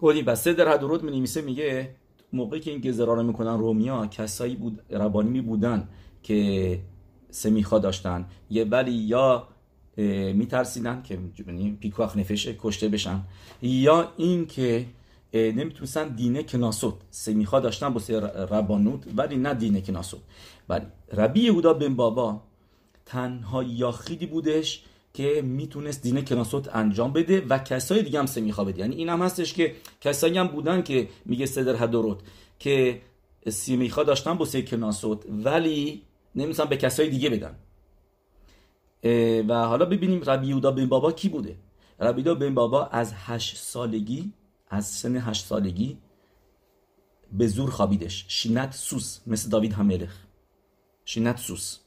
پس سه در درود می نویسه میگه موقعی که این گزرا رو می‌کنن رومیا کسایی بود ربانی می بودن که سمیخا داشتن. یه ولی یا میترسیدن که یعنی پیکواخ نفشه کشته بشن یا اینکه نمی‌تونستن دینه کناسوت. سمیخا داشتن با ربانوت ولی نه دینه کناسوت. ولی ربی یهودا بن بابا تنها یاخیدی بودش که می‌تونست دینه کناسوت انجام بده و کسای دیگه هم سمیخا بده یعنی این هم هستش که کسایی هم بودن که میگه صدر هدروت که سمیخا داشتن با کناسوت ولی نمی‌تونن به کسای دیگه بدن. و حالا ببینیم ربی یهودا بن بابا کی بوده. ربی یهودا بن بابا از هشت سالگی از سن هشت سالگی به زور خوابیدش. شینت سوس مثل داوید هملخ شینت سوس.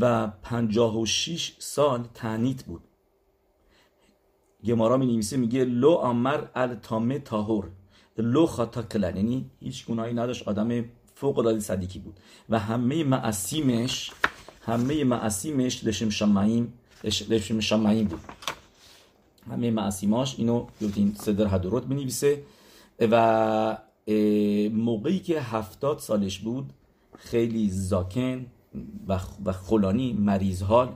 و پنجاه و شیش سال تنیت بود. گمارا می میگه لو آمر التامه تاهور. لو خطا کلن یعنی هیچ گناهی نداشت آدم فوق العاده صدیکی بود. و همه معصیمش همه معصیمش لشم شمعیم لشم شمعیم بود. همه معصیماش اینو گفتیم صدر هدروت می و موقعی که هفتاد سالش بود خیلی زاکن و خلانی مریض حال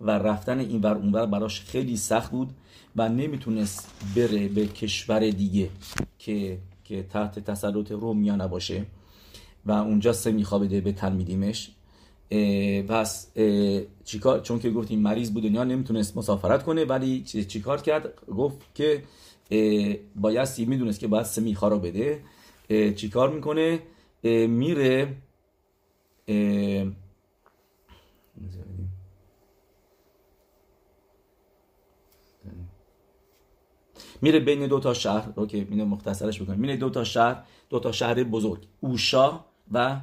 و رفتن این ور اونور براش خیلی سخت بود و نمی‌تونست بره به کشور دیگه که که تحت تسلط رومیا نباشه و اونجا سه میخوابده به تلمیدیمش پس چیکار چون که گفتیم مریض بود دنیا نمی‌تونست مسافرت کنه ولی چیکار کرد؟ گفت که بایستی می‌دونست که باید سمیخا رو بده. چیکار می‌کنه؟ میره میره بین دو تا شهر رو که اینو مختصرش بکنیم. میره دو تا شهر دو تا شهر بزرگ اوشا و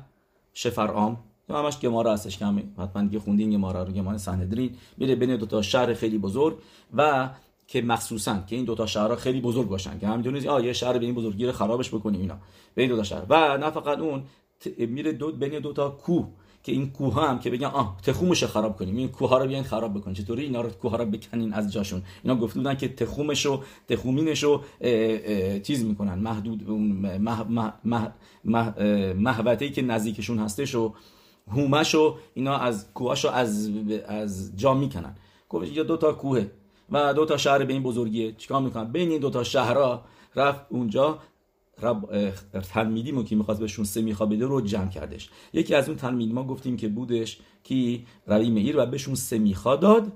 شفرام همش گمارا هستش که هم حتما دیگه خوندین گمارا رو گمان سندرین. میره بین دو تا شهر خیلی بزرگ و که مخصوصا که این دو تا شهرها خیلی بزرگ باشن. که همینجوری آ یه شهر به این بزرگی رو خرابش بکنیم اینا. بین دو تا شهر. و نه فقط اون میره دو بین دو تا کوه. که این کوه هم که بگن آه تخومش خراب کنیم. این کوه ها رو بیاین خراب بکنین چطوری اینا رو کوه ها رو بکنین از جاشون؟ اینا گفته بودن که تخومش و تخومینش رو چیز می‌کنن. محدود مح مح مح محوطه‌ای که نزدیکشون هستش و هومش و اینا از کوهاش از از جا می‌کنن. گفت یا دو تا کوه و دو تا شهر به این بزرگیه. چیکار می‌کنن؟ بین این دو تا شهرها رفت اونجا رب تلمیدی که می‌خواست بهشون سه بده رو جمع کردش. یکی از اون تلمید ما گفتیم که بودش که ربی میر و بهشون سه میخوا داد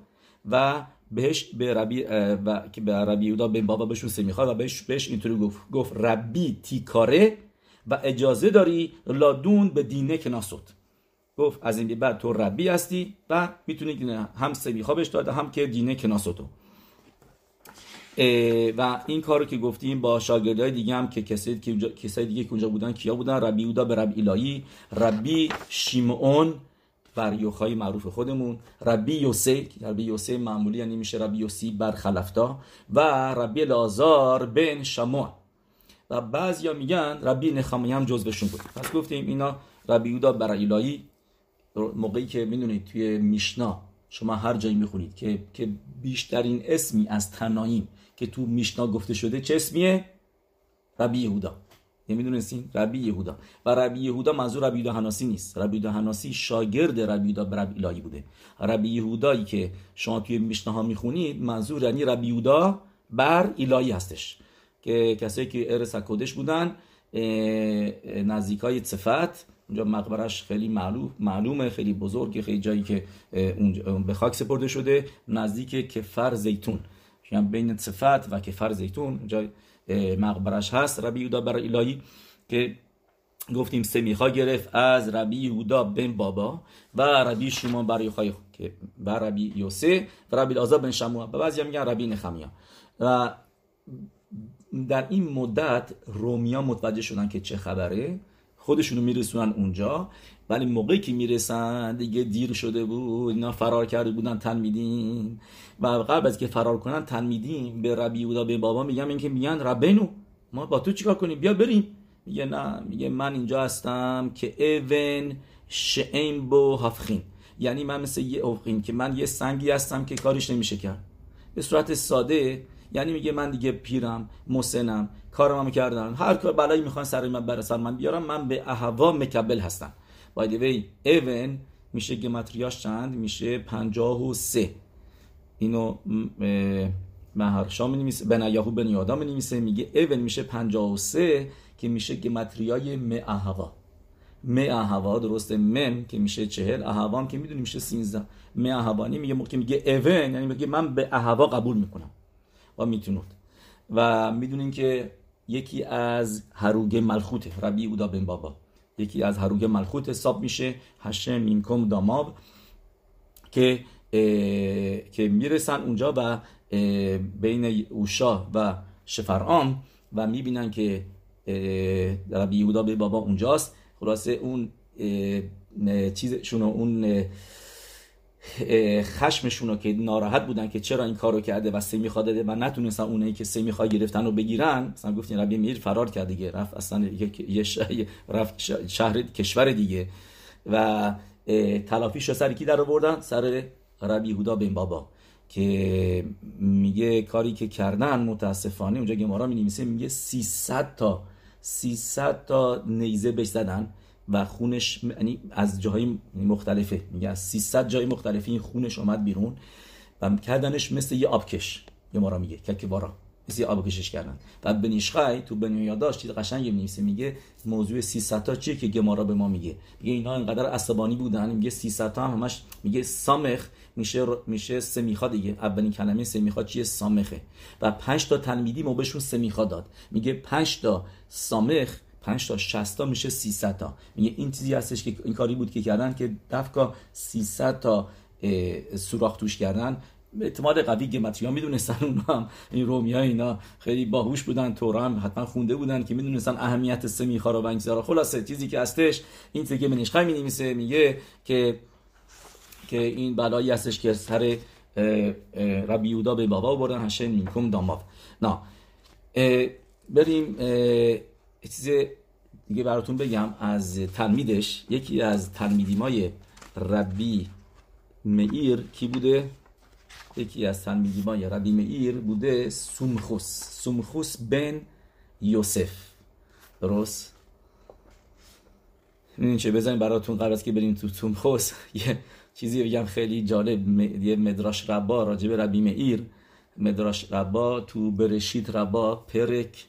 و بهش به ربی و که به ربی یودا به بابا بهشون سه می‌خواد و بهش بهش اینطوری گفت. گفت ربی تیکاره و اجازه داری لادون به دینه کناسوت. گفت از این بعد تو ربی هستی و می‌تونی هم سه میخوا بهش داده هم که دینه کناسوتو. و این کارو که گفتیم با شاگردای دیگه هم که کسایی که کسای دیگه که بودن کیا بودن؟ ربی اودا به ربی الهی ربی شیمعون بر یوخای معروف خودمون ربی یوسه ربی یوسه معمولی یعنی میشه ربی یوسی بر خلفتا و ربی لازار بن شموع. و بعضیا میگن ربی نخامی هم جزوشون بود. پس گفتیم اینا ربی اودا بر الهی موقعی که می‌دونید توی میشنا شما هر جایی می‌خونید که که بیشترین اسمی از تنایم که تو میشنا گفته شده چه اسمیه؟ ربی یهودا. نمی‌دونستین؟ ربی یهودا. و ربی یهودا منظور ربی یهودا حناسی نیست. ربی یهودا حناسی شاگرد ربی یهودا به ربی الهی بوده. ربی یهودایی که شما توی میشنا ها می‌خونید منظور یعنی ربی یهودا بر الهی هستش. که کسایی که ارس کودش بودن نزدیک های صفت اونجا مقبرش خیلی معلوم معلومه خیلی بزرگه خیلی جایی که به خاک سپرده شده نزدیک کفر زیتون. یعنی بین صفت و کفر زیتون. اونجا مقبرش هست. ربی یودا بر الهی که گفتیم سمیخا گرفت. از ربی یودا بن بابا و ربی شما بر یوخای که بر ربی یوسه و ربی آزا بن شموع و بعضی میگن ربی نخمیا. و در این مدت رومیا متوجه شدن که چه خبره. خودشونو میرسونن اونجا. ولی موقعی که می‌رسن دیگه دیر شده بود اینا فرار کرده بودن تن میدین و قبل از که فرار کنن تن میدیم. به ربی بودا به بابا میگم اینکه میگن ربینو ما با تو چیکار کنیم؟ بیا بریم. میگه نه میگه من اینجا هستم که ایون شعیم بو هفخین یعنی من مثل یه افخین که من یه سنگی هستم که کارش نمیشه کرد. به صورت ساده یعنی میگه من دیگه پیرم مسنم کارم کردم هر کار بلایی می‌خوان سر من برسن من بیارم من به اهوا مکبل هستم. باید وی ایون میشه گمتریاش چند؟ میشه پنجاه و سه. اینو مهرشا می بنیاهو بن یادا می نمیسه میگه ایون میشه پنجاه و سه که میشه گمتریای اهوا. می اهوا درسته؟ مم که میشه چهل. اهوام که می‌دونی میشه سینزده. می اهوانی میگه موقع میگه ایون یعنی میگه من به اهوا قبول می‌کنم. و میتونود. و می‌دونیم که یکی از هروگ ملخوته ربی اودا بن بابا. یکی از هروگ ملخوت حساب میشه هشم مینکم داماب که که می‌رسن اونجا و بین اوشا و شفرام و می‌بینن که ربی یهودا به بابا اونجاست. خلاصه اون چیزشون اون خشمشون رو که ناراحت بودن که چرا این کارو کرده و سه می‌خواد و نتونستن اونایی که سه می‌خواد گرفتن رو بگیرن. مثلا گفتین ربی میر فرار کرد دیگه رفت اصلا یه رفت شهر کشور دیگه. و تلافیش رو سر کی در آوردن؟ سر ربی یهودا بن بابا که میگه کاری که کردن متاسفانه اونجا گمارا می میگه 300 تا 300 تا نیزه بهش زدن. و خونش یعنی از جاهای مختلفه. میگه از 300 جای مختلفی این خونش اومد بیرون و کردنش مثل یه آبکش. گمارا میگه. که بارا مثل آب کشش کردن. و بنیشخای تو بنی یاداش چیز قشنگی می‌نویسه. میگه موضوع 300 تا چیه که گمارا به ما میگه. میگه اینا اینقدر عصبانی بودن. میگه 300 تا هم همش میگه سامخ. میشه میشه سمیخا دیگه. اولین کلمه سمیخا چیه؟ سامخه. و 5 تا تلمیدی ما بهشون سمیخا داد. میگه 5 تا سامخ 5 تا 60 تا میشه 300 تا. میگه این چیزی هستش که این کاری بود که کردن که دفکا 300 تا سوراخ توش کردن. اعتماد قوی گمتری ها می‌دونستن اونا هم. این رومی ها اینا خیلی باهوش بودن تورا هم حتما خونده بودن که می‌دونستن اهمیت سمیخا رو و این خلاصه چیزی که هستش این تگه منشخه می نمیسه میگه که که این بلایی هستش که سر ربی یودا به بابا بردن هشن مینکم داماب نه بریم چیز دیگه براتون بگم از تلمیدش. یکی از تلمیدیمای ربی مئیر کی بوده؟ یکی از تلمیدیمای ربی مئیر بوده سومخوس. سومخوس بن یوسف. درست؟ این چه؟ بزنیم براتون قبل از که بریم تو سومخوس. یه چیزی بگم خیلی جالب. یه مدراش ربا راجب ربی مئیر. مدراش ربا تو برشید ربا پرک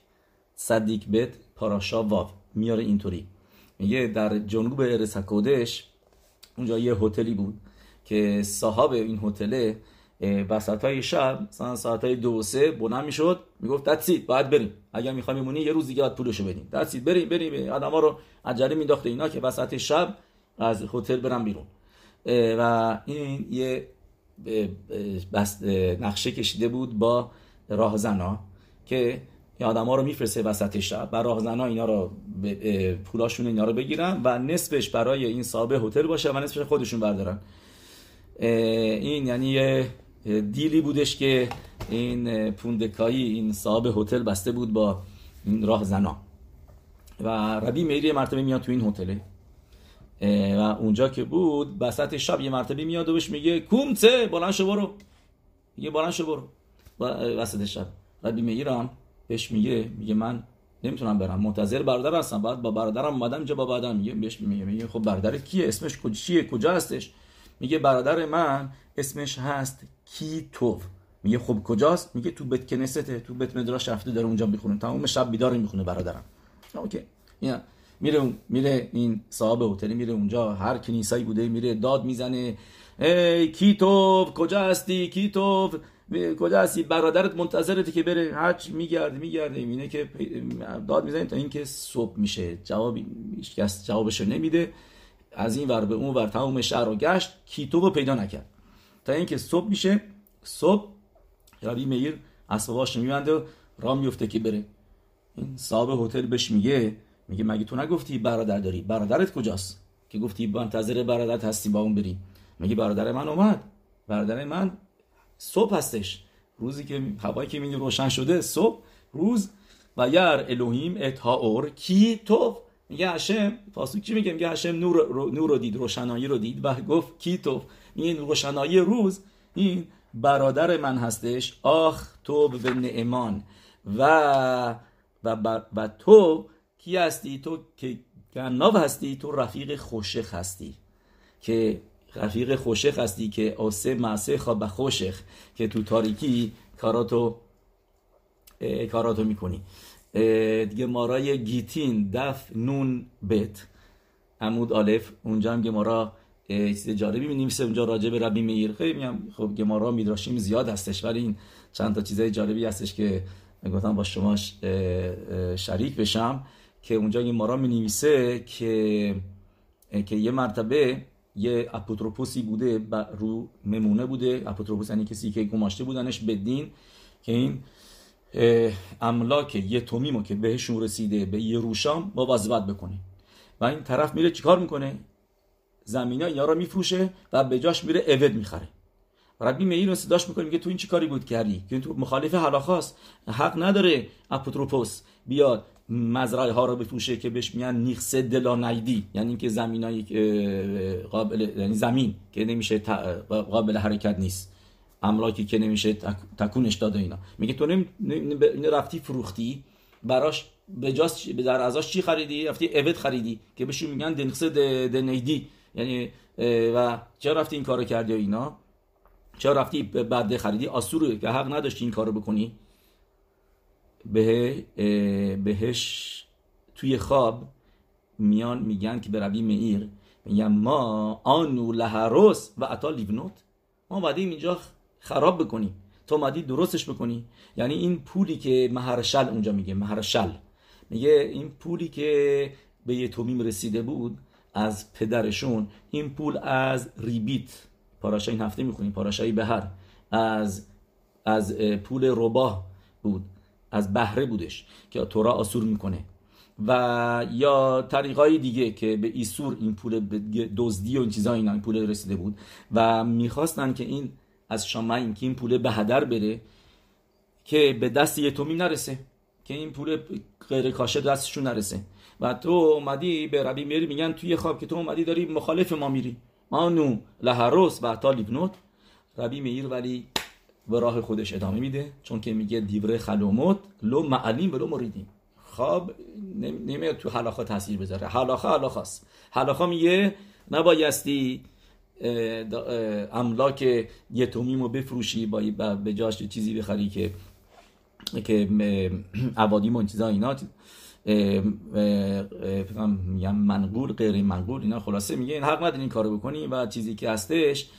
صدیق بت پاراشا واو. میاره اینطوری. میگه در جنوب ارس اونجا یه هتلی بود که صاحب این هتل وسط های شب مثلا ساعت های دو سه بلند می‌شد می‌گفت دتسید باید بریم. اگر می‌خوای میمونی یه روز دیگه باید پولشو بدیم. دتسید بریم بریم. آدما رو عجله مینداخته اینا که وسط شب از هتل برن بیرون. و این یه نقشه کشیده بود با راهزنا که این ها رو میفرسته وسط شب و راهزنا اینا رو پولاشون اینا رو بگیرن و نصفش برای این صاحب هتل باشه و نصفش خودشون بردارن. این یعنی یه دیلی بودش که این پوندکایی این صاحب هتل بسته بود با این راهزنا. و ربی میری مرتبه میاد تو این هتله و اونجا که بود بسط شب یه مرتبه میاد و بهش میگه کومته بلند شو برو. میگه بلند شو برو. وسط شب. ربی میرم بهش میگه میگه من نمی‌تونم برم منتظر برادر هستم بعد با برادرم اومدم اینجا با بعدم میگه بهش میگه میگه خب برادرت کیه؟ اسمش چیه؟ کجا هستش؟ میگه برادر من اسمش هست کیتوف. میگه خب کجاست؟ میگه تو בית כנסת ه تو בית מדרש رفته داره اونجا می‌خونه. تمام شب بیدار می‌خونه برادرم. OK. یا میره میره این صاحب هتل میره اونجا هر کنیسایی بوده میره داد می‌زنه. ای کیتوف کجا هستی کیتوف؟ کجا هستی؟ برادرت منتظرته که بره. هرچ میگرده میگرده اینه که داد می‌زنه تا اینکه صبح میشه. جواب کس جوابشو نمیده. از این ور به اون ور تمام شهر رو گشت. کیتوف رو پیدا نکرد. تا اینکه صبح میشه. صبح ربی میر اسباباش میبنده و راه میفته که بره. این صاحب هتل بهش میگه. میگه مگه تو نگفتی برادر داری؟ برادرت کجاست؟ که گفتی منتظر برادرت هستی با اون بری. میگه برادر من اومد. برادر من صبح هستش. روزی که هوایی که میگه روشن شده صبح روز. و یر الوهیم اتهاور کی تو؟ میگه هشم. پاسو چی میگه؟ میگه هشم نور رو, نور رو دید روشنایی رو دید. و گفت کی تو؟ این روشنایی روز. این برادر من هستش. آخ تو به نعمان. و و, و تو کی هستی؟ تو که گناو هستی؟ تو رفیق خوشخ هستی. که رفیق خوشخ هستی که آسه معسه خواب خوشخ که تو تاریکی کاراتو کاراتو می‌کنی. دیگه مارای گیتین دف نون بت. عمود آلف اونجا هم گمارا چیز جالبی می نویسه اونجا راجع به ربی میر خیلی میگم خب گمارا میدراشیم زیاد هستش ولی این چند تا چیزای جالبی هستش که گفتم با شما شریک بشم که اونجا گمارا می نویسه که که یه مرتبه یه اپوتروپوسی بوده رو ممونه بوده. اپوتروپوس یعنی کسی که گماشته بودنش به دین که این املاک یه تومیمو که بهشون رسیده به یه روشام با وظیفت بکنه. و این طرف میره چیکار می‌کنه؟ زمین ها رو میفروشه و به جاش میره اود می‌خره. ربی مییر رو صداش می‌کنه میگه تو این چی کاری بود کردی که تو مخالف هلاخاست حق نداره اپوتروپوس بیاد مزرعه ها رو بفروشه که بهش میگن نیخس دلانیدی. یعنی اینکه زمینای قابل یعنی زمین که نمیشه قابل حرکت نیست. املاکی که نمیشه تکونش داده اینا. میگه تو نمی... رفتی فروختی. براش به جاست در ازاش چی خریدی؟ رفتی اوت خریدی که بهشون میگن دنخس دنیدی. یعنی و چرا رفتی این کارو کردی اینا؟ چرا رفتی بعد خریدی؟ آسور که حق نداشتی این کارو بکنی. به بهش توی خواب میان میگن که به ربی مئیر. میگن ما آنو لهروس و اتا لیونوت ما بعدیم اینجا خراب بکنی. تو مادی درستش بکنی. یعنی این پولی که مهرشل اونجا میگه مهرشل میگه این پولی که به یه تومیم رسیده بود از پدرشون این پول از ریبیت. پاراشا این هفته می‌خونیم پاراشای بهر. از از پول رباه بود. از بهره بودش که تورا آسور می‌کنه. و یا طریقای دیگه که به ایسور این پول دزدی و این چیزا اینا این پول رسیده بود و می‌خواستن که این از شما این که این پول به هدر بره که به دست یتومی نرسه که این پول غیر کاشه دستشون نرسه. و تو اومدی به ربی میری میگن توی خواب که تو اومدی داری مخالف ما میری. ما نو لهروس و عطا لیبنوت ربی میر ولی به راه خودش ادامه میده چون که میگه دیوره خلوموت لو معلیم و لو مریدیم. خواب نمیاد تو حلاخا تاثیر بذاره. حلاخا حلاخاست. حلاخا میگه نبایستی املاک یتومیم رو بفروشی با به جاش چیزی بخری که که عوادیم و چیزا اینا. میگم منقول غیر منقول اینا. خلاصه میگه این حق نداری این کارو بکنی و چیزی که هستش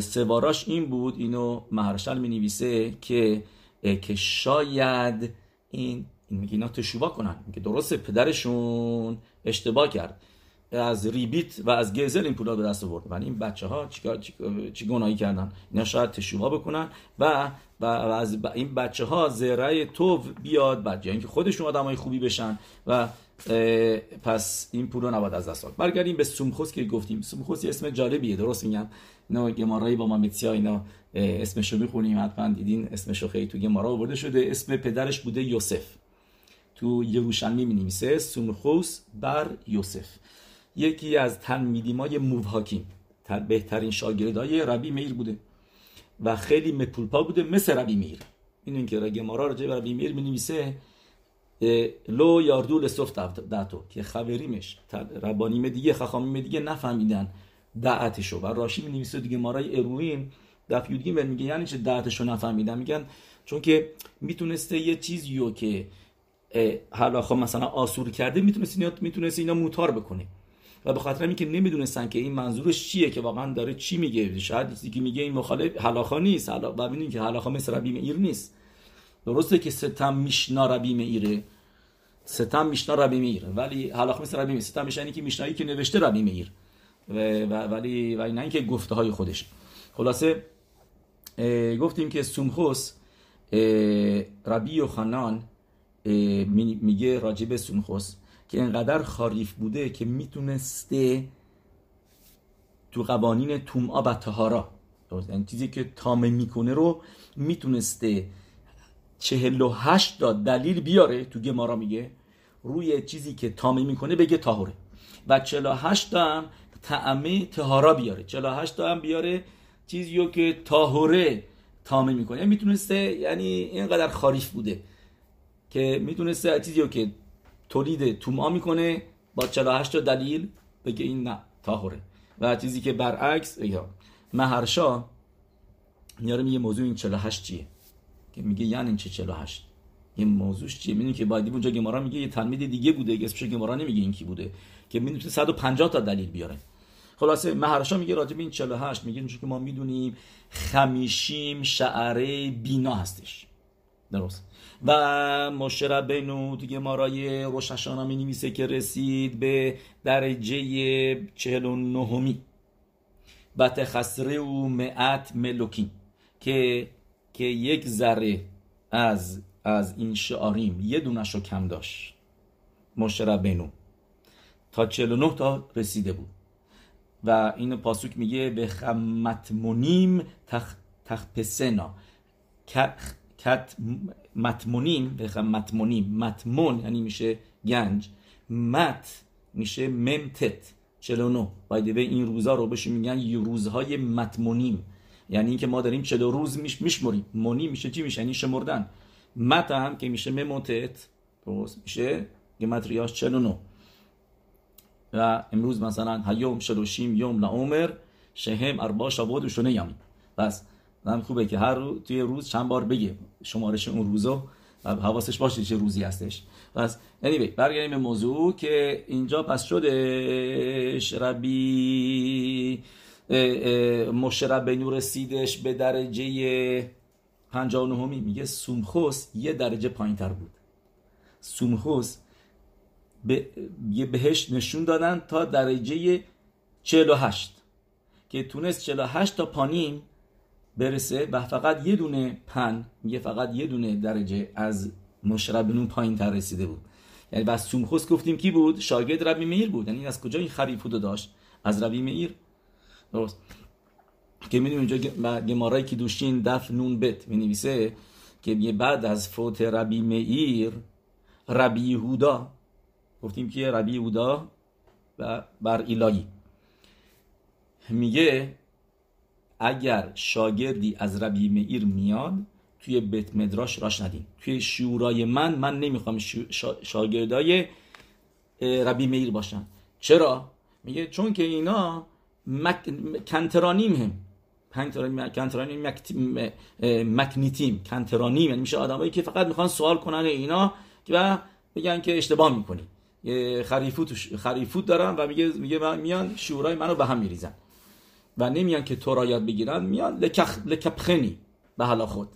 سواراش این بود اینو مهرشل می نویسه که که شاید این میگه اینا تشوبا کنن. که درست پدرشون اشتباه کرد. از ریبیت و از گزل این پولا به دست آورد. ولی این بچه ها چیکار چی گناهی کردن؟ اینا شاید تشوبا بکنن و و از این بچه ها زرعه تو بیاد بعد اینکه خودشون آدمای خوبی بشن و پس این پول رو نباید از دست داد. برگردیم به سومخوس که گفتیم. سومخوس اسم جالبیه درست میگم؟ اینا گمارایی با مامتسیا اینا اسمشو می‌خونیم حتما دیدین اسمشو خیلی تو گمارا آورده شده. اسم پدرش بوده یوسف. تو یروشلمی می نویسه سومخوس بر یوسف. یکی از تلمیدیمای مووهاکیم بهترین شاگردای ربی میر بوده و خیلی مپولپا بوده مثل ربی میر. این اینکه گمارا راجع ربی میر می لو یاردو لصف دعتو که خبریمش ربانیم دیگه خخامیم دیگه نفهمیدن دعتشو. و راشی می نویسه دیگه مارای اروین دف یودگی میگه یعنی چه دعتشو نفهمیدن؟ میگن چون که می‌تونسته یه چیزیو که حالا خب مثلا آسور کرده می‌تونست اینا می‌تونست اینا موتار بکنه. و به خاطر اینکه نمی‌دونستن که این منظورش چیه که واقعا داره چی میگه. شاید چیزی که میگه این مخالف حلاخا نیست. حالا ببینید که حلاخا مثل ربی ایر نیست. درسته که ستم میشنا ربی ایره ستم میشنا ربی میره ولی حلاخا مثل ربی میر. ستم میشنی که میشنایی که نوشته ربی میر. ولی ولی نه اینکه گفته های خودش. خلاصه گفتیم که سومخوس ربی و خانان میگه راجب سومخوس که انقدر خاریف بوده که می‌تونسته تو قوانین تومعا و تهارا یعنی چیزی که تامه می‌کنه رو می‌تونسته چهل و هشت دلیل بیاره تو گمارا میگه. روی چیزی که تامه می‌کنه بگه تاهره. و چهل و هشت هم تعمه تهارا بیاره. چهل و هشت هم بیاره چیزی که تاهره تامه می‌کنه. یعنی می‌تونسته یعنی اینقدر خاریف بوده که می‌تونسته چیزی رو که تولید توما می‌کنه با 48 تا دلیل بگه این نه تاهره. و چیزی که برعکس یا مهرشا میاره میگه موضوع این 48 چیه؟ که میگه یعنی چه 48 این موضوعش چیه؟ می‌دونی که باید اونجا گمارا میگه یه تلمید دیگه بوده که اسمش گمارا نمیگه این کی بوده که می‌دونی 150 تا دلیل بیاره. خلاصه مهرشا میگه راجع به این 48 میگه که ما می‌دونیم خمیشیم شعره بینا هستش. درست. و مشرب بینو دیگه مارای روششانا می نویسه که رسید به درجه چهل و نهمی. و تخسره و معت ملوکین. که که یک ذره از از این شعاریم یه دونش رو کم داشت. مشرب بینو. تا 49 تا رسیده بود. و این پاسوک میگه به خمتمونیم تخ تخپسنا کت متمونیم به متمونیم متمون یعنی میشه گنج. مت میشه ممتت. 49 باید به این روزا رو بشه میگن روزهای متمونیم یعنی اینکه ما داریم 40 روز میش میشمریم. مونی میشه چی میشه؟ یعنی شمردن. مت هم که میشه مموتت. درست میشه؟ گمتریاش 49 و امروز مثلا هیوم شلوشیم یوم لعمر شهم اربا شابود و شونه یمی بس هم خوبه که هر رو توی روز چند بار بگه شمارش اون روزو و حواسش باشه چه روزی هستش. پس anyway برگردیم به موضوع که اینجا پس شدش. ربی. مشرب به نور رسیدش به درجه 59 میگه سومخوس یه درجه پایین تر بود. سومخوس به بهش نشون دادن تا درجه 48 که تونست 48 تا پانیم برسه و فقط یه دونه پن میگه فقط یه دونه درجه از مشرب پایین تر رسیده بود. یعنی بس سومخوس گفتیم کی بود؟ شاگرد ربی میر بود. یعنی از کجا این خریفو داشت؟ از ربی میر درست. که می‌دونیم اینجا گمارای که دوشین دف نون بت می نویسه که بعد از فوت ربی میر ربی یهودا. گفتیم که ربی یهودا و بر ایلایی. میگه اگر شاگردی از ربی مئیر میاد توی بیت مدراش راش ندین. توی شورای من من نمی‌خوام شاگردای ربی مئیر باشن چرا؟ میگه چون که اینا مک... کنترانیم هم. کنترانیم مکنیتیم. کنترانیم. یعنی میشه آدمایی که فقط می‌خوان سوال کنن اینا و بگن که اشتباه می‌کنی. خریفوت خریفوت دارن و میگه میگه میان شورای منو به هم میریزن. و نمیان که تو را یاد بگیرن میان لکخ... لکپخنی به حالا خود.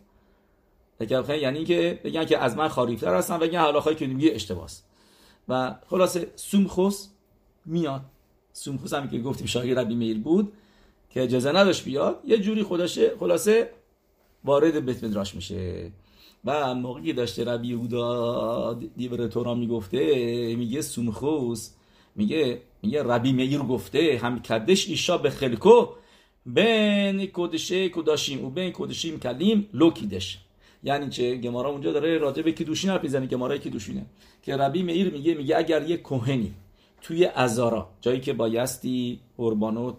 لکپخنی یعنی که بگن که از من خاریفتر هستن و بگن حالا که میگه اشتباس و خلاصه سومخوس میاد. سومخوس هم که گفتیم شاگرد ربی میر بود که اجازه نداشت بیاد یه جوری خودشه خلاصه وارد بیت مدراش میشه. و موقعی داشته ربی یهودا دیور تورا می‌گفته میگه سومخوس میگه میگه ربی میر گفته هم کدش ایشا به خلکو بین کدشه کداشیم و بین کدشیم کلیم لوکیدش. یعنی چه؟ گمارا اونجا داره راجع به کدوشین حرف می‌زنه گمارای کدوشینه که ربی میر میگه میگه اگر یه کوهنی توی ازارا جایی که بایستی قربانو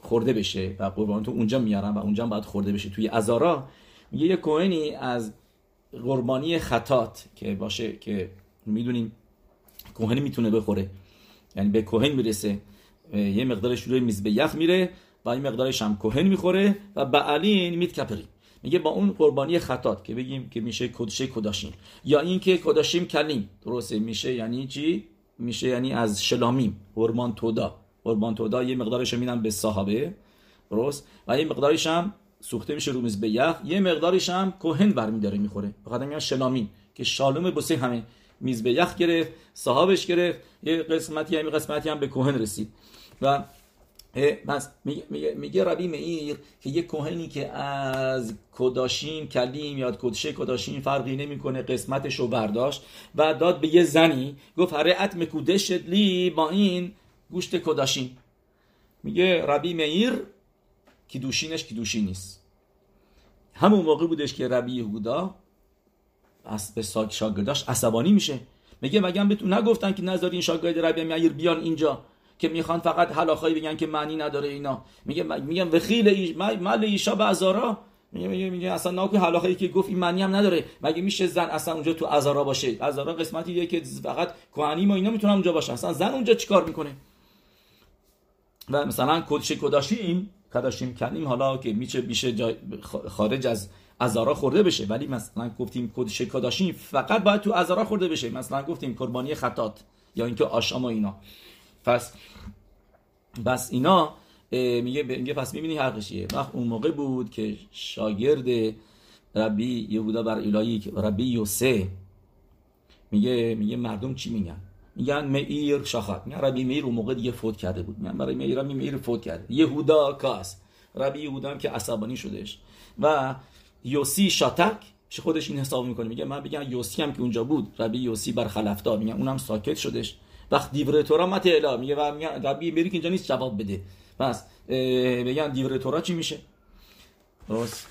خورده بشه و قربانو تو اونجا میارن و اونجا باید خورده بشه. توی ازارا میگه یه کوهنی از قربانی خطات که باشه که می‌دونیم کوهنی می‌تونه بخوره. یعنی به کوهن می‌رسه یه مقدارش روی میز به یخ میره و این مقدارش هم کوهن می‌خوره و بعلین میت کپری. میگه با اون قربانی خطات که بگیم که میشه کدشه کداشیم. یا اینکه کداشیم کلیم. درسته میشه یعنی چی؟ میشه یعنی از شلامیم قربان تودا. قربان تودا یه مقدارش میدن به صحابه درست؟ و یه مقدارش هم سوخته میشه رو میز به یخ. یه مقدارش هم کوهن برمیداره می‌خوره. بخاطر میگن شلامین که شالوم بسه همه میز به یخ گرفت صاحبش گرفت. یه قسمتی هم قسمتی هم به کوهن رسید. و بس میگه, میگه ربی مئیر که یه کوهنی که از کداشیم کلیم یا کدشه کداشیم فرقی نمی‌کنه قسمتش رو برداشت و داد به یه زنی گفت هره مکودشت لی با این گوشت کداشیم میگه ربی مئیر کیدوشینش کیدوشی نیست. همون موقع بودش که ربی یهودا از به شاگرداش عصبانی میشه. میگه مگه بهتون نگفتن که نذاری این شاگرد ربی معیر بیان اینجا؟ که می‌خوان فقط حلاخایی بگن که معنی نداره اینا. میگه میگم وخیل ایش ایشا به ازارا. میگه میگه میگه اصلا ناکو حلاخه که گفت این معنی هم نداره. مگه میشه زن اصلا اونجا تو ازارا باشه؟ ازارا قسمتیه که فقط کهانی ما اینا می‌تونن اونجا باشه اصلا زن اونجا چیکار می‌کنه؟ و مثلا کدش کداشیم کداشیم کردیم حالا که میشه میشه خارج از ازارا خورده بشه. ولی مثلا گفتیم کدش کداشیم فقط باید تو ازارا خورده بشه. مثلا گفتیم قربانی خطات یا اینکه آشام و اینا. پس بس اینا میگه میگه پس می‌بینی حقش وقت اون موقع بود که شاگرد ربی یهودا بر الهی ربی یوسه میگه میگه مردم چی میگن؟ میگن مئیر شاخت میگن ربی مئیر اون موقع دیگه فوت کرده بود. میگن برای مئیر ربی مئیر فوت کرده. یهودا کاس. ربی یهودا هم که عصبانی شدش و یوسی شاتک خودش این حساب می‌کنه. میگه من بگم یوسی هم که اونجا بود ربی یوسی برخلاف داد. میگن اونم ساکت شدش وقت دیوره تورا مت میگه و میگن ربی مئیر که اینجا نیست جواب بده. پس بگن دیوره تورا چی میشه؟ درست.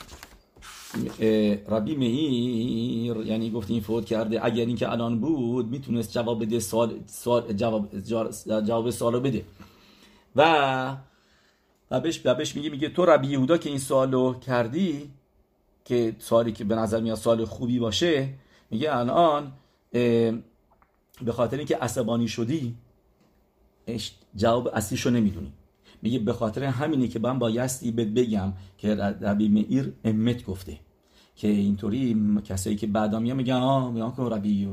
ربی مهیر یعنی گفت این فوت کرده. اگر اینکه الان بود می‌تونست جواب بده سوال, سوال جواب جواب سوالو بده. و و بهش, میگه میگه تو ربی یهودا که این سوالو کردی که سوالی که به نظر میاد سوال خوبی باشه میگه الان به خاطر اینکه عصبانی شدی جواب اصلیشو نمی‌دونی. میگه به خاطر همینه که من بایستی بهت بگم که ربی مئیر امت گفته. که اینطوری کسایی که بعدا میان میگن آه میگن که ربی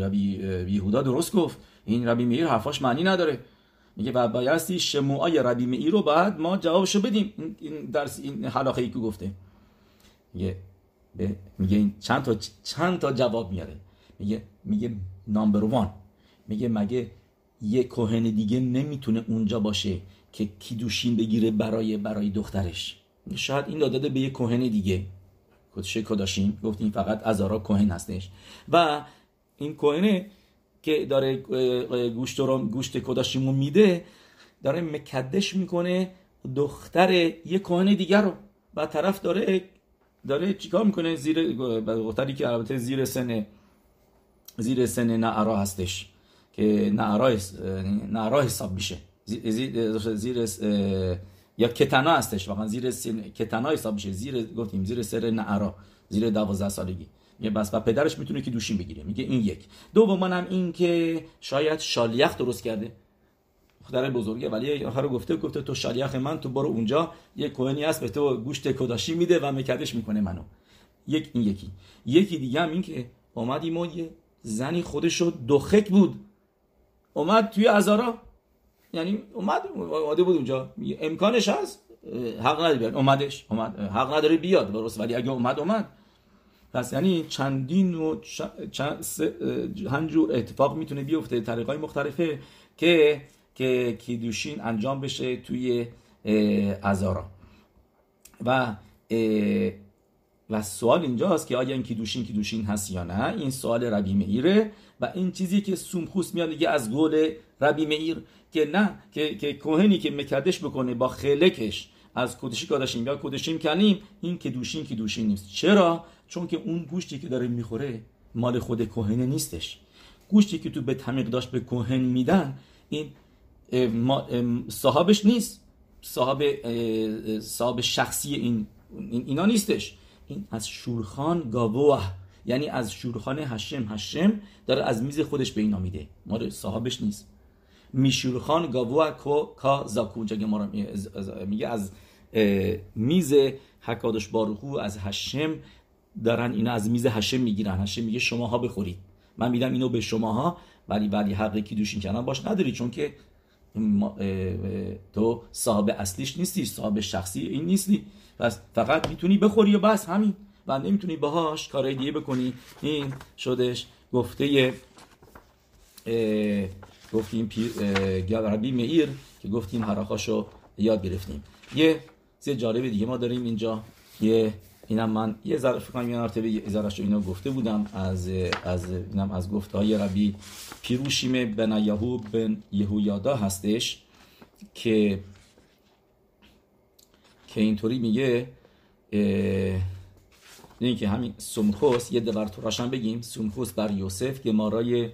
ربی یهودا درست گفت. این ربی مئیر حرفاش معنی نداره. میگه و بایستی شموعای ربی مئیر رو بعد ما جوابشو بدیم. این درس این حلاخه ای که گفته. میگه میگه این چند تا چند تا جواب میاره. میگه میگه نامبر وان میگه مگه یه کوهن دیگه نمی‌تونه اونجا باشه که کیدوشین بگیره برای برای دخترش؟ شاید این داده به یه کوهن دیگه. کدشه کداشین گفت این فقط ازارا کوهن هستش. و این کوهنه که داره گوشت رو گوشت کداشیمو میده داره مکدش می‌کنه دختر یه کوهن دیگر رو. و طرف داره داره چیکار می‌کنه؟ زیر دختری که البته زیر سن زیر سن نعرا هستش که نعرا نعرا حساب میشه. زیر یا کتنا هستش واقعا زیر کتنا حساب میشه. زیر گفتیم زیر سر نعرا زیر 12 سالگی. میگه بس و پدرش می‌تونه که دوشین بگیره. میگه این یک. دوم هم این که شاید شالیخ درست کرده. خدای بزرگه ولی آخر گفته گفته تو شالیخ من تو برو اونجا. یه کوهنی هست به تو گوشت کداشی میده و مکدش می‌کنه منو. یک این یکی. یکی دیگه هم این که اومدیم و یه زنی خودشو دخک بود. اومد توی ازارا. یعنی اومد اومده بود اونجا. امکانش هست؟ حق نداره بیاد. اومدش اومد. حق نداره بیاد. درست. ولی اگه اومد اومد. پس یعنی چندین و چند جور اتفاق می‌تونه بیفته. طریقای مختلفه که که کیدوشین انجام بشه توی ازارا. و و سوال اینجاست که آیا این کیدوشین کیدوشین هست یا نه؟ این سوال ربی میره و این چیزی که سومخوس میاد دیگه از قول ربی میر که نه که که کوهنی که مکدش بکنه با خلکش از کودشی کادشیم یا کودشیم کنیم این که دوشین که دوشین نیست. چرا؟ چون که اون گوشتی که داره می‌خوره مال خود کوهنه نیستش. گوشتی که تو به تمیق داشت به کوهن میدن این صاحبش نیست. صاحب صاحب شخصی این اینا نیستش. این از شورخان گاوه یعنی از شورخان هشم هشم داره از میز خودش به اینا میده. ما صاحبش نیست. میشورخان گاوو کا زاکو. که ما میگه از میز حکادش باروخو از هشم دارن اینا از میز هشم می‌گیرن. هشم میگه شماها بخورید. من میدم اینو به شماها ولی ولی حقی که دوشین کردن باش نداری. چون که تو صاحب اصلیش نیستی صاحب شخصی این نیستی. پس فقط می‌تونی بخوری و بس همین. و نمی‌تونی باهاش کارهای دیگه بکنی. این شدش گفته گفتیم ربی مئیر که گفتیم حراخاشو یاد گرفتیم. یه چیز جالب دیگه ما داریم اینجا. یه اینم من یه ذره فکر کنم یه مرتبه یه ذرهشو اینو گفته بودم. از از اینم از گفته های ربی پیروشیم بن یهو بن یهویادا هستش که که اینطوری میگه این که همین سمخوس یه دور تو بگیم. سمخوس بر یوسف که مارای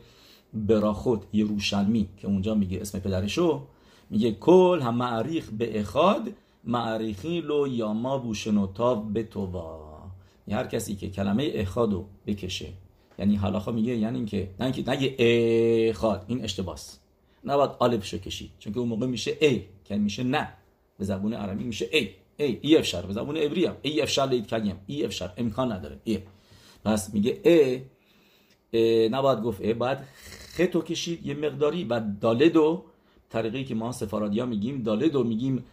براخود یروشلمی که اونجا میگه اسم پدرشو. میگه کل هم معریخ به اخاد معریخی لو یا ما بوشنوتاو به هر کسی که کلمه اخادو بکشه یعنی حالاخا میگه یعنی اینکه نه اینکه نگه اخاد این اشتباس. نباید آلفشو کشید چون که اون موقع میشه ای که میشه نه. به زبون عربی میشه ای. ای ای افشار به زبون عبری هم. ای افشار لید کلیم ای افشار امکان نداره. ای. پس میگه ای, ای نباید گفت ای. باید خطو کشید یه مقداری و داله دو طریقی که ما سفارادی ها میگیم داله دو میگیم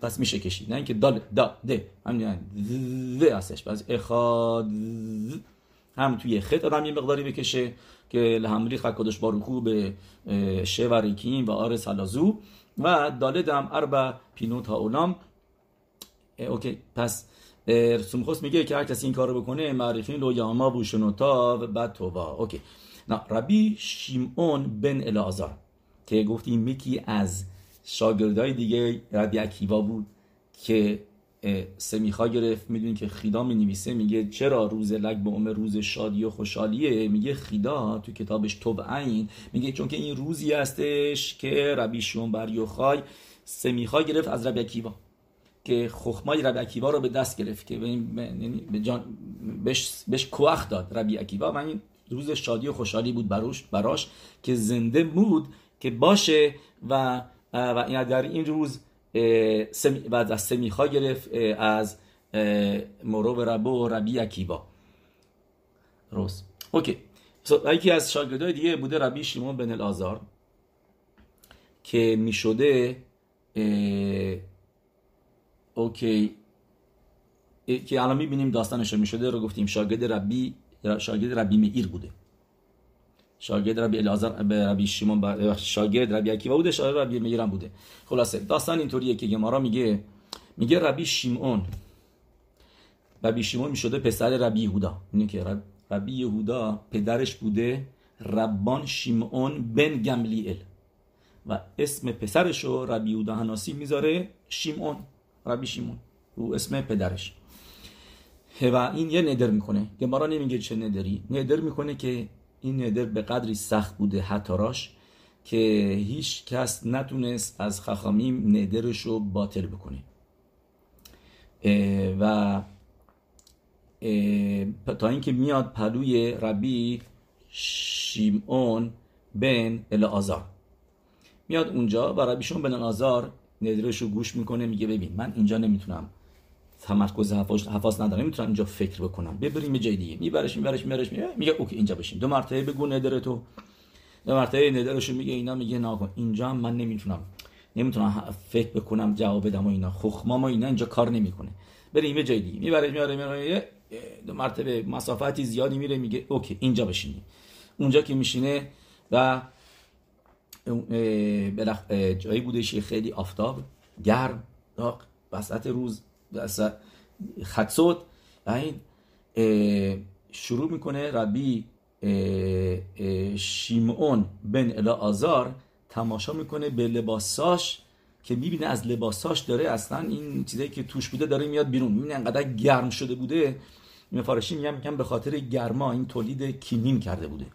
پس میشه کشید. نه اینکه دال دا ده همین ذ هستش. پس اخاد هم توی خط آدم یه مقداری بکشه که להמליך הקדוש ברוך הוא בשבעה רקיעים וארץ הלזו ודלת ארבע פינות העולם. OK پس سومخوس میگه که هر کسی این کارو بکنه מאריכין לו ימיו ושנותיו בטובה. OK. نه ربی شیمون بن الازار که گفتیم یکی از شاگردای دیگه ربی اکیوا بود که سمیخا گرفت. می‌دونی که خیدا می نویسه میگه چرا روز لگ به عمر روز شادی و خوشحالیه؟ میگه خیدا تو کتابش توب عین میگه چون که این روزی هستش که ربی شون بر یوخای سمیخا گرفت از ربی اکیوا. که خخمای ربی اکیوا رو به دست گرفت که یعنی به جان بهش بهش کوخ داد ربی و این روز شادی و خوشحالی بود براش براش که زنده بود که باشه و و در این روز بعد از سمیخا گرفت از مورو و ربو و ربی اکیبا. روز. اوکی. یکی از شاگردای دیگه بوده ربی شیمون بن الازار که می شده اوکی. که الان می‌بینیم داستانش رو می شده رو گفتیم شاگرد ربی شاگرد ربی مئیر بوده. شاگرد ربی الازر ربی شیمون شاگرد ربی عکیوا بوده شاگرد ربی میرم بوده. خلاصه داستان اینطوریه که گمارا میگه میگه ربی شیمون. ربی شیمون می‌شده پسر ربی یهودا. اینه که ربی یهودا پدرش بوده ربان شیمون بن گملیل و اسم پسرش رو ربی یهودا هناسی می‌ذاره شیمون. ربی شیمون رو اسم پدرش. و این یه ندر می‌کنه. گمارا نمیگه چه ندری ندر می‌کنه که این ندر به قدری سخت بوده حتاراش که هیچ کس نتونست از خخامیم ندرش رو باطل بکنه. و تا اینکه میاد پلوی ربی شیمون بن الازار. میاد اونجا و ربی شیمون بن الازار ندرش رو گوش می‌کنه میگه ببین من اینجا نمی‌تونم تمرکز حفاظ ندارم نمی‌تونم اینجا فکر بکنم. ببریم یه جای دیگه. میبرش میبرش میبرش میگه اوکی اینجا بشین. دو مرتبه بگو ندر تو. دو مرتبه ندرشو میگه اینا میگه نه اینجا من نمی‌تونم. نمی‌تونم فکر بکنم جواب بدم و اینا. خخما ما اینا اینجا کار نمی‌کنه. بریم یه جای دیگه. می‌بره میاره میاره دو مرتبه مسافتی زیادی میره میگه اوکی اینجا بشینی اونجا که میشینه و جایی بودش خیلی آفتاب گرم داغ وسط روز خدسوت این شروع می‌کنه ربی شیمون بن الا آزار تماشا می‌کنه به لباساش که می‌بینه از لباساش داره اصلا این چیزایی که توش بوده داره میاد بیرون. می‌بینه انقدر گرم شده بوده. مفارشی میگم میگم به خاطر گرما این تولید کینین کرده بوده.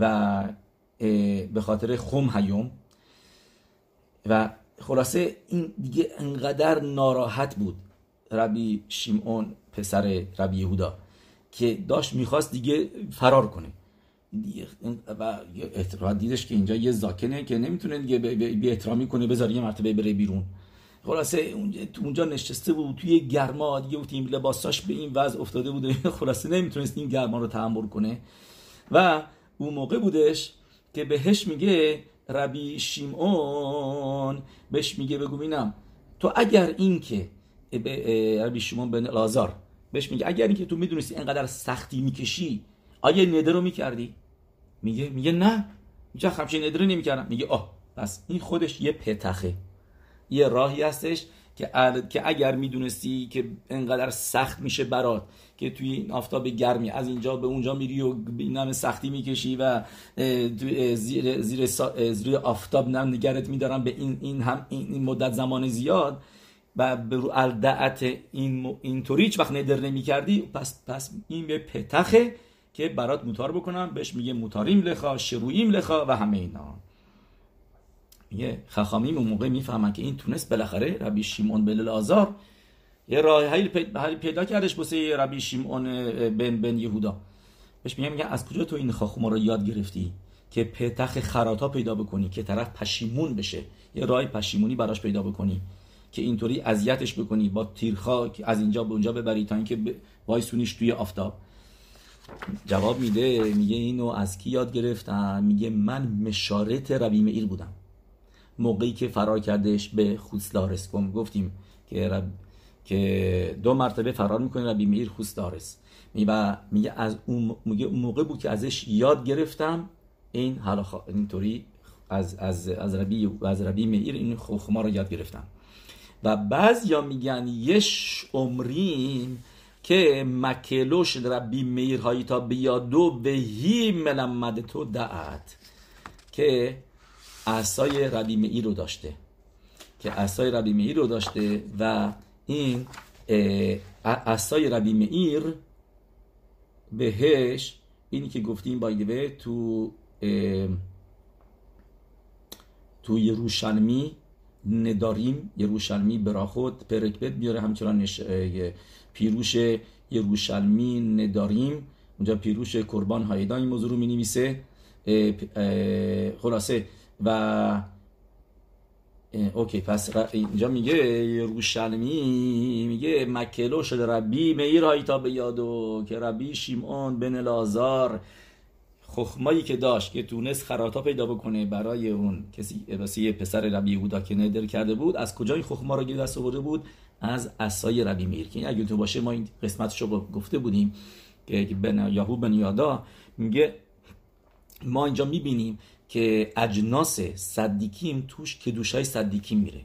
و به خاطر خم هیوم و خلاصه این دیگه انقدر ناراحت بود. ربی شیمون پسر ربی یهودا که داشت می‌خواست دیگه فرار کنه. و دیدش که اینجا یه زاکنه که نمی‌تونه دیگه بی احترامی کنه بذار یه مرتبه بره بیرون. خلاصه اونجا نشسته بود توی گرما دیگه بود این لباساش به این وضع افتاده بوده. خلاصه نمی‌تونست این گرما رو تحمل کنه. و اون موقع بودش که بهش میگه ربی شیمون بهش میگه بگو بینم. تو اگر این که ربی شیمون بن لازار بهش میگه اگر اینکه تو می‌دونستی اینقدر سختی می‌کشی آیا نده رو می‌کردی؟ میگه میگه نه. میگه نده رو نمی‌کردم. میگه آه پس این خودش یه پتخه یه راهی هستش که, که اگر می‌دونستی که انقدر سخت میشه برات که توی این آفتاب گرمی از اینجا به اونجا میری و این سختی می‌کشی و زیر, زیر, زیر آفتاب نم نگرت میدارن به این, این هم این مدت زمان زیاد و به رو الدعت این اینطوری هیچ وقت ندر نمی کردی پس پس این به پتخه که برات موتار بکنم. بهش میگه موتاریم لخا شروعیم لخا و همه اینا. میگه خخامیم اون موقع می‌فهمن که این تونست بالاخره ربی شیمون بن آزار یه راه حل پیدا کردش بسه ربی شیمون بن بن یهودا. بهش میگه میگه از کجا تو این خاخوما رو یاد گرفتی که پتخ خراتا پیدا بکنی که طرف پشیمون بشه؟ یه راه پشیمونی براش پیدا بکنی که اینطوری اذیتش بکنی با تیرخا از اینجا به اونجا ببری تا اینکه وایسونیش توی آفتاب. جواب میده میگه اینو از کی یاد گرفتم؟ میگه من مشارت ربی مئیر بودم. موقعی که فرار کردش به خوسلارس گفتیم که رب... که دو مرتبه فرار می‌کنه ربی مئیر خوسلارس میگه میگه از اون میگه اون موقع بود که ازش یاد گرفتم این حالا اینطوری از از از ربی از ربی مئیر این خما رو یاد گرفتم. و بعض یا میگن یش عمریم که مکلوش ربی میر هایی تا بیادو به هی ملمد تو دعت. که اصای ربی میر رو داشته که اصای ربی میر رو داشته و این اصای ربی میر بهش اینی که گفتیم بایدوه تو تو یروشلمی نداریم. یروشلمی براخود پرکبت بیاره همچنان پیروش یروشلمی نداریم. اونجا پیروش قربان هایدان این موضوع رو می نویسه خلاصه و اوکی پس اینجا میگه یروشلمی میگه مکلو شده ربی میر هایتا به یادو که ربی شیمون بن لازار خخمایی که داشت که تونست خراتا پیدا بکنه برای اون کسی واسه پسر ربی یهودا که ندر کرده بود از کجا این خخما رو دست آورده بود؟ از اسای ربی میر. که اگه تو باشه ما این قسمتش رو گفته بودیم که بن یاهو بن یادا میگه ما اینجا می‌بینیم که اجناس صدیکیم توش کدوشای صدیکیم میره.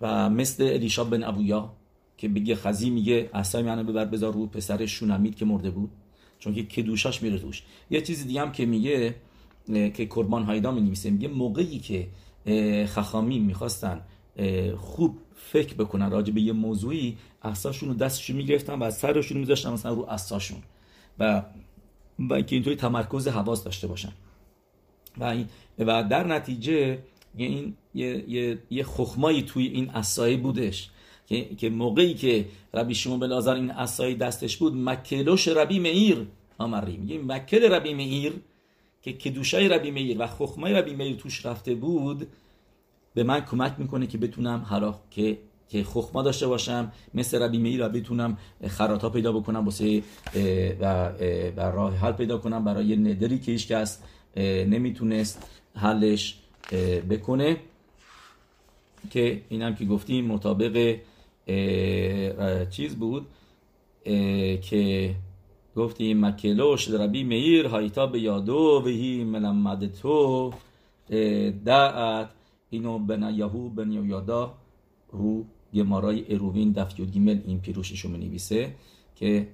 و مثل الیشا بن ابویا که بگه خزی میگه اصای منو ببر بذار رو پسر شونمید که مرده بود چون که کدوشاش میره توش. یه چیز دیگه هم که میگه که قربان هایدا می نویسه میگه موقعی که خخامی می‌خواستن خوب فکر بکنن راجع به یه موضوعی احساشون رو دستشون می‌گرفتن و سرشون میذاشتن مثلا رو اساسشون و و اینکه اینطوری تمرکز حواس داشته باشن. و, این و در نتیجه این یه, یه, یه خخمایی توی این اسایی بودش. که, که موقعی که ربی شیمون بلازار این اسایی دستش بود مکلوش ربی مئیر آمری. میگه مکل ربی مئیر که کدوشای ربی مئیر و خخمای ربی مئیر توش رفته بود به من کمک می‌کنه که بتونم حالا که که خخما داشته باشم مثل ربی مئیر و بتونم خراتا پیدا بکنم واسه و, و راه حل پیدا کنم برای ندری که هیچ کس نمی‌تونست حلش بکنه که اینم که گفتیم مطابق چیز بود که گفتیم מקלו של רבי מאיר הייתה בידו והיא מלמדתו דעת اینو بن یهویادا رو گمارای اروین دفت گیمل این פירוש شو می نویسه که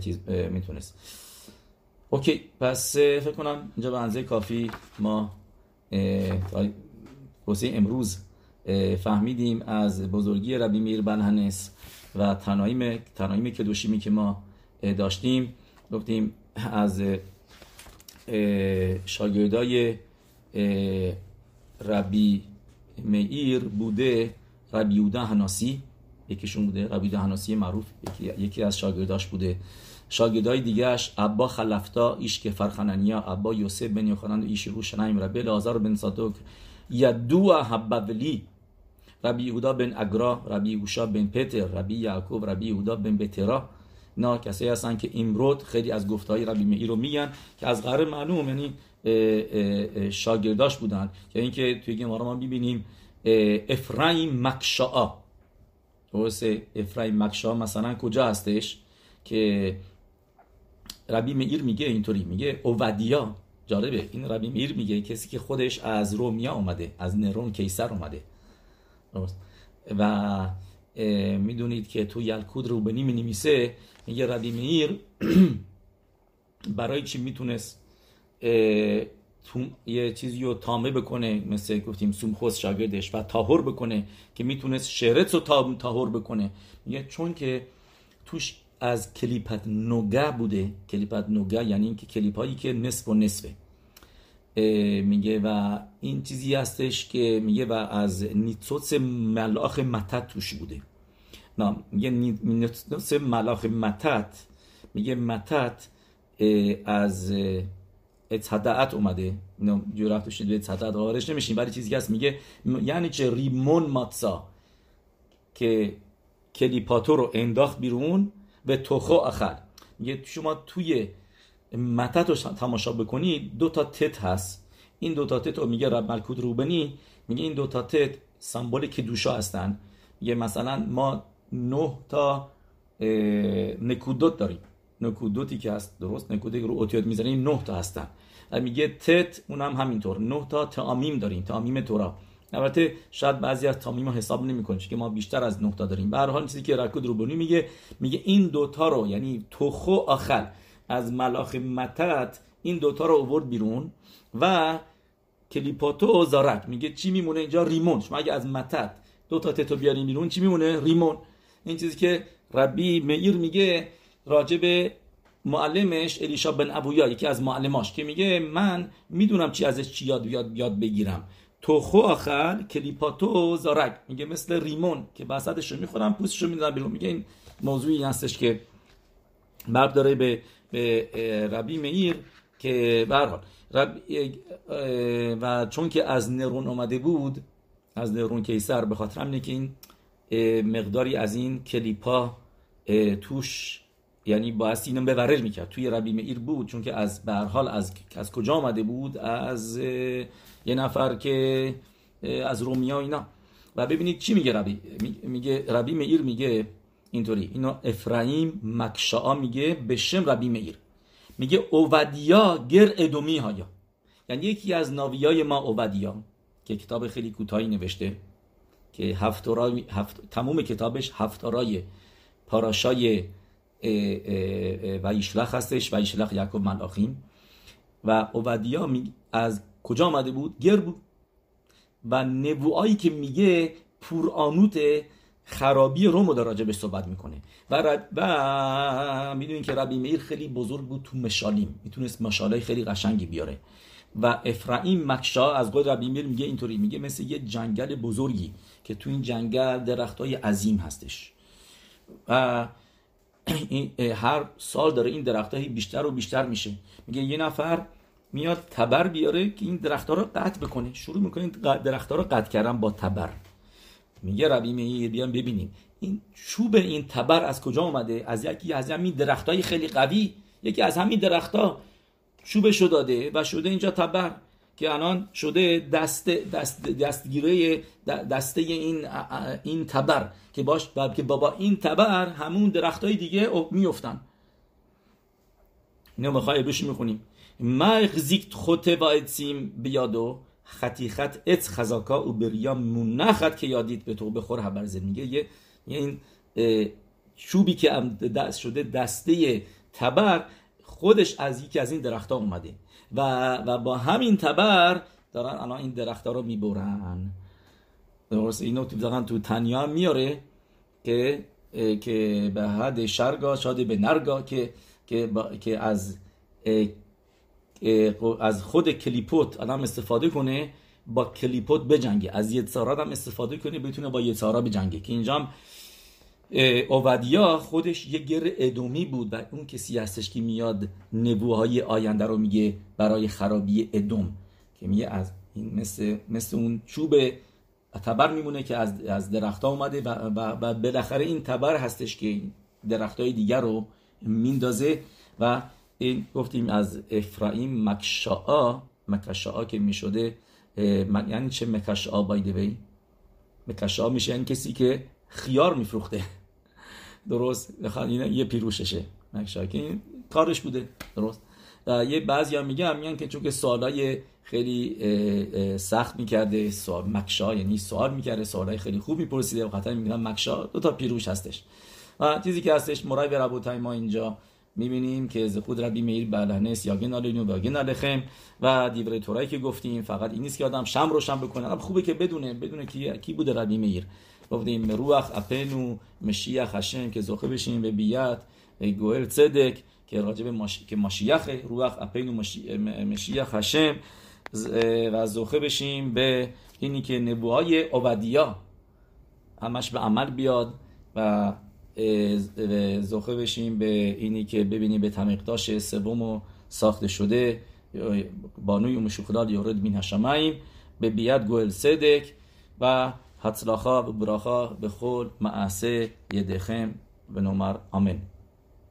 چیز می‌تونست. OK پس فکر کنم اینجا به اندازه کافی ما واسه امروز فهمیدیم از بزرگی ربی میر בעל הנס و تنایم تنایم کدوشیمی که ما داشتیم. گفتیم از شاگردای ربی میر بوده ربی یودا هناسی یکیشون بوده ربی یودا هناسی معروف یکی از شاگرداش بوده. شاگردای دیگهش ابا خلفتا ایش که فرخنانیا ابا یوسف بن یوخنان و ایش روشنایم ربی لازار بن صادق یدو حببلی ربی یهودا بن اگرا ربی یوشا بن پتر ربی یعقوب ربی یهودا بن بترا. نه کسایی هستن که امرود خیلی از گفتهای ربی مئی رو میگن که از قرار معلوم یعنی شاگرداش بودن. که اینکه توی گمارا ما می‌بینیم افرایم مکشاء. درسته؟ افرایم مکشا مثلا کجا هستش؟ که ربی میر میگه اینطوری میگه اوودیا جالبه. این ربی میر میگه کسی که خودش از رومیا اومده از نرون کیسر اومده. و می‌دونید که تو یلکود روبنی می نمیسه میگه ربی میر برای چی می‌تونست یه چیزی رو تامه بکنه؟ مثل گفتیم سومخوز شاگردش و تاهر بکنه که می‌تونست شرط رو تاهر بکنه. میگه چون که توش از کلیپت نوگه بوده. کلیپت نوگه یعنی اینکه کلیپ هایی که نصف و نصفه. میگه و این چیزی هستش که میگه و از نیتوس ملاخ متت توش بوده. نه میگه نیتوس ملاخ متت. میگه متت از اتحدعت اومده. اینو جورت شد به نمیشین ولی چیزی هست. میگه یعنی چه؟ ریمون ماتسا. که کلیپاتو رو انداخت بیرون. به توخو اخر میگه شما توی متت رو تماشا بکنید دو تا تت هست. این دو تا تت رو میگه رب ملکوت روبنی میگه این دو تا تت سمبل کدوشا هستن. میگه مثلا ما نه تا نکودوت داریم. نکودوتی که هست درست؟ نکودی رو اوتیوت می‌زنیم نه تا هستن. میگه تت اونم همینطور. نه تا تعامیم داریم تعامیم تورا. البته شاید بعضی از تامیم حساب نمی‌کنه که ما بیشتر از تا داریم. به هر حال چیزی که رکود روبونی میگه میگه این دوتا رو یعنی توخو آخر از ملاخ متت این دوتا رو اوورد بیرون و کلیپاتو و زارک میگه چی میمونه اینجا؟ ریمون. شما اگه از متت دو تا تتو بیاریم بیرون چی میمونه؟ ریمون. این چیزی که ربی میر میگه راجب معلمش الیشا بن ابویا یکی از معلماش که میگه من می‌دونم چی ازش چی یاد یاد, یاد بگیرم. توخو آخر کلیپاتو زارک میگه مثل ریمون که بسطش رو می‌خورم پوستش رو می‌دونم بیرون. میگه این موضوعی هستش که برب داره به, به ربی میر که برحال رب و چون که از نرون اومده بود از نرون کیسر به خاطر همینه که این مقداری از این کلیپا توش یعنی باعث اینو بورر می‌کرد. توی ربی میر بود چون که از به حال از از کجا آمده بود؟ از یه نفر که از رومیا اینا. و ببینید چی میگه ربی میگه ربی میر میگه اینطوری. اینا افرایم مکشا میگه به شم ربی میر میگه اوودیا گر ادومی هایا. یعنی یکی از ناویای ما اوودیا که کتاب خیلی کوتاهی نوشته که هفتورای هفت تموم کتابش هفتارای پاراشای و ایشلخ هستش و ایشلخ یعقوب ملاخیم و اوودیا از کجا آمده بود؟ گر بود. و نبوایی که میگه پورآنوت خرابی روم داره راجع به صحبت می‌کنه. و, رب... و می‌دونین که ربی میر خیلی بزرگ بود تو مشالیم. می‌تونست مشالای خیلی قشنگی بیاره. و افرایم مکشا از قول ربی میر میگه اینطوری. میگه مثل یه جنگل بزرگی که تو این جنگل درخت های عظیم هستش. و هر سال داره این درخت بیشتر و بیشتر میشه. میگه یه نفر میاد تبر بیاره که این درختها رو قطع بکنه. شروع می‌کنه درختها رو قطع کردن با تبر. میگه ربی میگه بیان ببینیم. این چوب این تبر از کجا اومده؟ از یکی از همین درختای خیلی قوی. یکی از همین درختها چوبشو داده و شده اینجا تبر. که الان شده دست, دست دستگیره دسته این این تبر که باش که بابا این تبر همون درختای دیگه میفتن اینو می‌خوای بشی می‌خونیم. ما زیکت خوته و اتسیم بیادو خطی خط ات خزاکا و بریا منخت که یادید به تو بخور هبرزه میگه یه این چوبی که دست شده دسته تبر خودش از یکی از این درختها اومده. و, و با همین تبر دارن الان این درختها رو می‌برن. درست؟ اینو تو تو تنیا میاره که که به حد شرگا شاده به نرگا که که, که از از خود کلیپوت آدم استفاده کنه با کلیپوت بجنگه. از یتسارا هم استفاده کنه بتونه با یتسارا بجنگه. که اینجا اوودیا خودش یه گر ادومی بود و اون کسی هستش که میاد نبوهای آینده رو میگه برای خرابی ادوم که میگه از این مثل, مثل اون چوب تبر میمونه که از, از درخت اومده و, بالاخره این تبر هستش که درخت های دیگر رو میندازه و این گفتیم از افرایم مکشاء مکشاء که می‌شده یعنی چه مکشاء بایده بی مکشاء میشه این کسی که خیار میفروخته. درست. این یه پیروششه. مکشاء که این کارش بوده. درست. و یه بعضی هم میگن میگن که چون که سوالای خیلی سخت می‌کرده سوال مکشا یعنی سوال می‌کرده سوالای خیلی خوب میپرسیده. و میگن مکشا دو تا پیروش هستش. و چیزی که هستش مرای به ربوتای ما اینجا می‌بینیم که از خود ربی میر بلهنس یا گنالینو و گنالخم و دیوره تورایی که گفتیم. فقط این نیست که آدم شم روشن بکنه. اما خوبه که بدونه بدونه کی کی بوده ربی میر گفتیم روح اپنو مشیخ هشم که زخه بشیم به بیات گوهر صدق که راجب ماش... که ماشیخ روح اپنو مشیخ هشم و زخه بشیم به اینی که نبوهای عبدیا همش به عمل بیاد و زخه بشیم به اینی که ببینیم به تمیقداش سوم ساخته شده بانوی مشخلال یورد مین هشماییم به بیاد گوهل صدک و به خود معسه یدخم به نمر آمین